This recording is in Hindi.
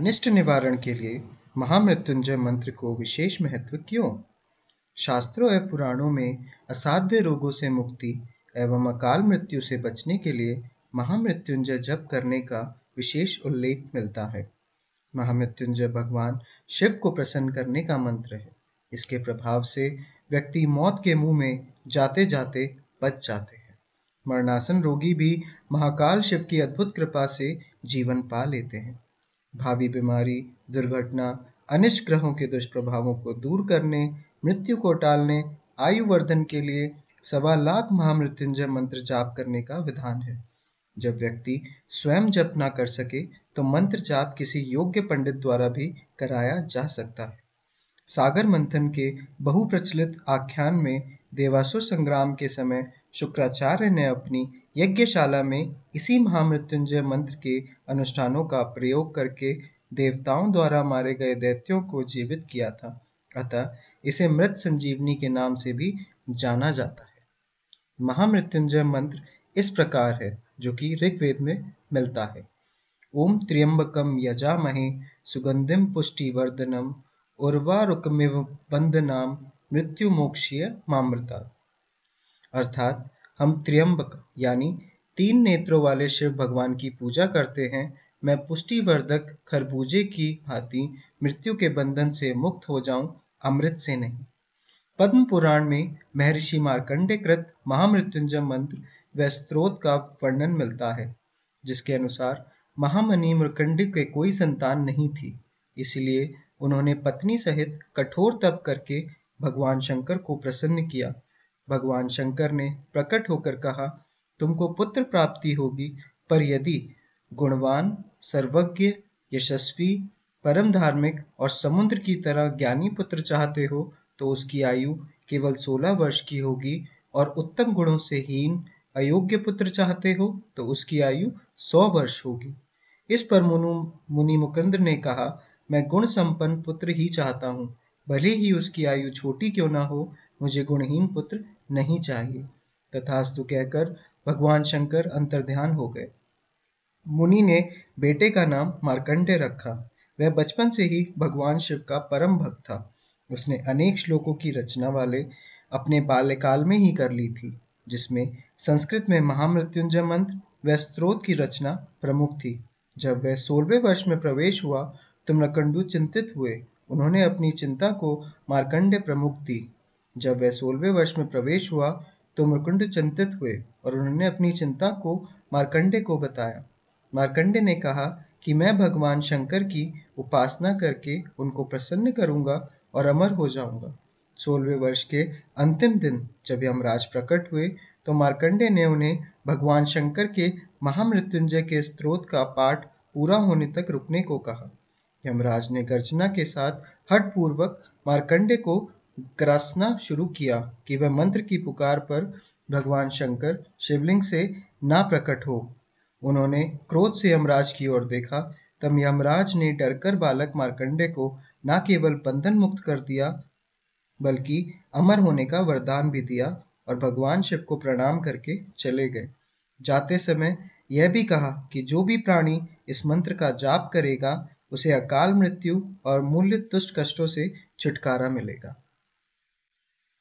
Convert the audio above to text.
अनिष्ट निवारण के लिए महामृत्युंजय मंत्र को विशेष महत्व क्यों? शास्त्रों एवं पुराणों में असाध्य रोगों से मुक्ति एवं अकाल मृत्यु से बचने के लिए महामृत्युंजय जप करने का विशेष उल्लेख मिलता है। महामृत्युंजय भगवान शिव को प्रसन्न करने का मंत्र है। इसके प्रभाव से व्यक्ति मौत के मुँह में जाते जाते बच जाते हैं। मरणासन रोगी भी महाकाल शिव की अद्भुत कृपा से जीवन पा लेते हैं। भावी बीमारी, दुर्घटना अनिष्ट ग्रहों के दुष्प्रभावों को दूर करने, मृत्यु को टालने, आयु वर्धन के लिए सवा लाख महामृत्युंजय मंत्र जाप करने का विधान है। जब व्यक्ति स्वयं जप ना कर सके तो मंत्र जाप किसी योग्य पंडित द्वारा भी कराया जा सकता है। सागर मंथन के बहुप्रचलित आख्यान में देवासुर संग्राम के समय शुक्राचार्य ने अपनी यज्ञशाला में इसी महामृत्युंजय मंत्र के अनुष्ठानों का प्रयोग करके देवताओं द्वारा मारे गए दैत्यों को जीवित किया था। अतः इसे मृत संजीवनी के नाम से भी जाना जाता है। महामृत्युंजय मंत्र इस प्रकार है, जो कि ऋग्वेद में मिलता है। ओम त्र्यंबकम यजामहे सुगंधिम पुष्टिवर्धनम, उर्वारुकमिव बंदनाम मृत्युमोक्षीय मामृता अर्थात हम त्र्यंबक, यानी तीन नेत्रों वाले शिव भगवान की पूजा करते हैं। मैं पुष्टिवर्धक खरबूजे की भांति मृत्यु के बंधन से मुक्त हो जाऊँ, अमृत से नहीं। पद्म पुराण में महर्षि मार्कंडे कृत महामृत्युंजय मंत्र व स्त्रोत का वर्णन मिलता है, जिसके अनुसार महामनी मृकंड के कोई संतान नहीं थी। इसलिए उन्होंने पत्नी सहित कठोर तप करके भगवान शंकर को प्रसन्न किया। भगवान शंकर ने प्रकट होकर कहा, तुमको पुत्र प्राप्ति होगी, पर यदि गुणवान, सर्वज्ञ, यशस्वी, परम धार्मिक और समुद्र की तरह ज्ञानी पुत्र चाहते हो तो उसकी आयु केवल सोलह वर्ष की होगी और उत्तम गुणों से हीन, अयोग्य पुत्र चाहते हो तो उसकी आयु सौ वर्ष होगी इस पर मुनु, मुनि मुकुंद ने कहा, मैं गुण संपन्न पुत्र ही चाहता हूँ। भले ही उसकी आयु छोटी क्यों ना हो, मुझे गुणहीन पुत्र नहीं चाहिए। तथास्तु कहकर भगवान शंकर अंतर्ध्यान हो गए। मुनि ने बेटे का नाम मार्कंडे रखा। वह बचपन से ही भगवान शिव का परम भक्त था। उसने अनेक श्लोकों की रचना वाले अपने बाल्यकाल में ही कर ली थी, जिसमें संस्कृत में महामृत्युंजय मंत्र व स्त्रोत की रचना प्रमुख थी। जब वह सोलहवें वर्ष में प्रवेश हुआ तो मृकंडू चिंतित हुए। उन्होंने अपनी चिंता को मार्कंडे प्रमुख दी। जब वह सोलहवें वर्ष में प्रवेश हुआ तो मृकुंड चिंतित हुए और उन्होंने अपनी चिंता को मार्कंडे को बताया। मार्कंडे ने कहा कि मैं भगवान शंकर की उपासना करके उनको प्रसन्न करूँगा और अमर हो जाऊँगा। सोलहवें वर्ष के अंतिम दिन जब यमराज प्रकट हुए तो मार्कंडे ने उन्हें भगवान शंकर के महामृत्युंजय के स्त्रोत का पाठ पूरा होने तक रुकने को कहा। यमराज ने गर्जना के साथ हट पूर्वक मार्कंडे को ग्रासना शुरू किया कि वह मंत्र की पुकार पर भगवान शंकर शिवलिंग से ना प्रकट हो। उन्होंने क्रोध से यमराज की ओर देखा। तब यमराज ने डरकर बालक मार्कंडे को न केवल बंधन मुक्त कर दिया, बल्कि अमर होने का वरदान भी दिया और भगवान शिव को प्रणाम करके चले गए। जाते समय यह भी कहा कि जो भी प्राणी इस मंत्र का जाप करेगा, उसे अकाल मृत्यु और मूल्य तुष्ट कष्टों से छुटकारा मिलेगा।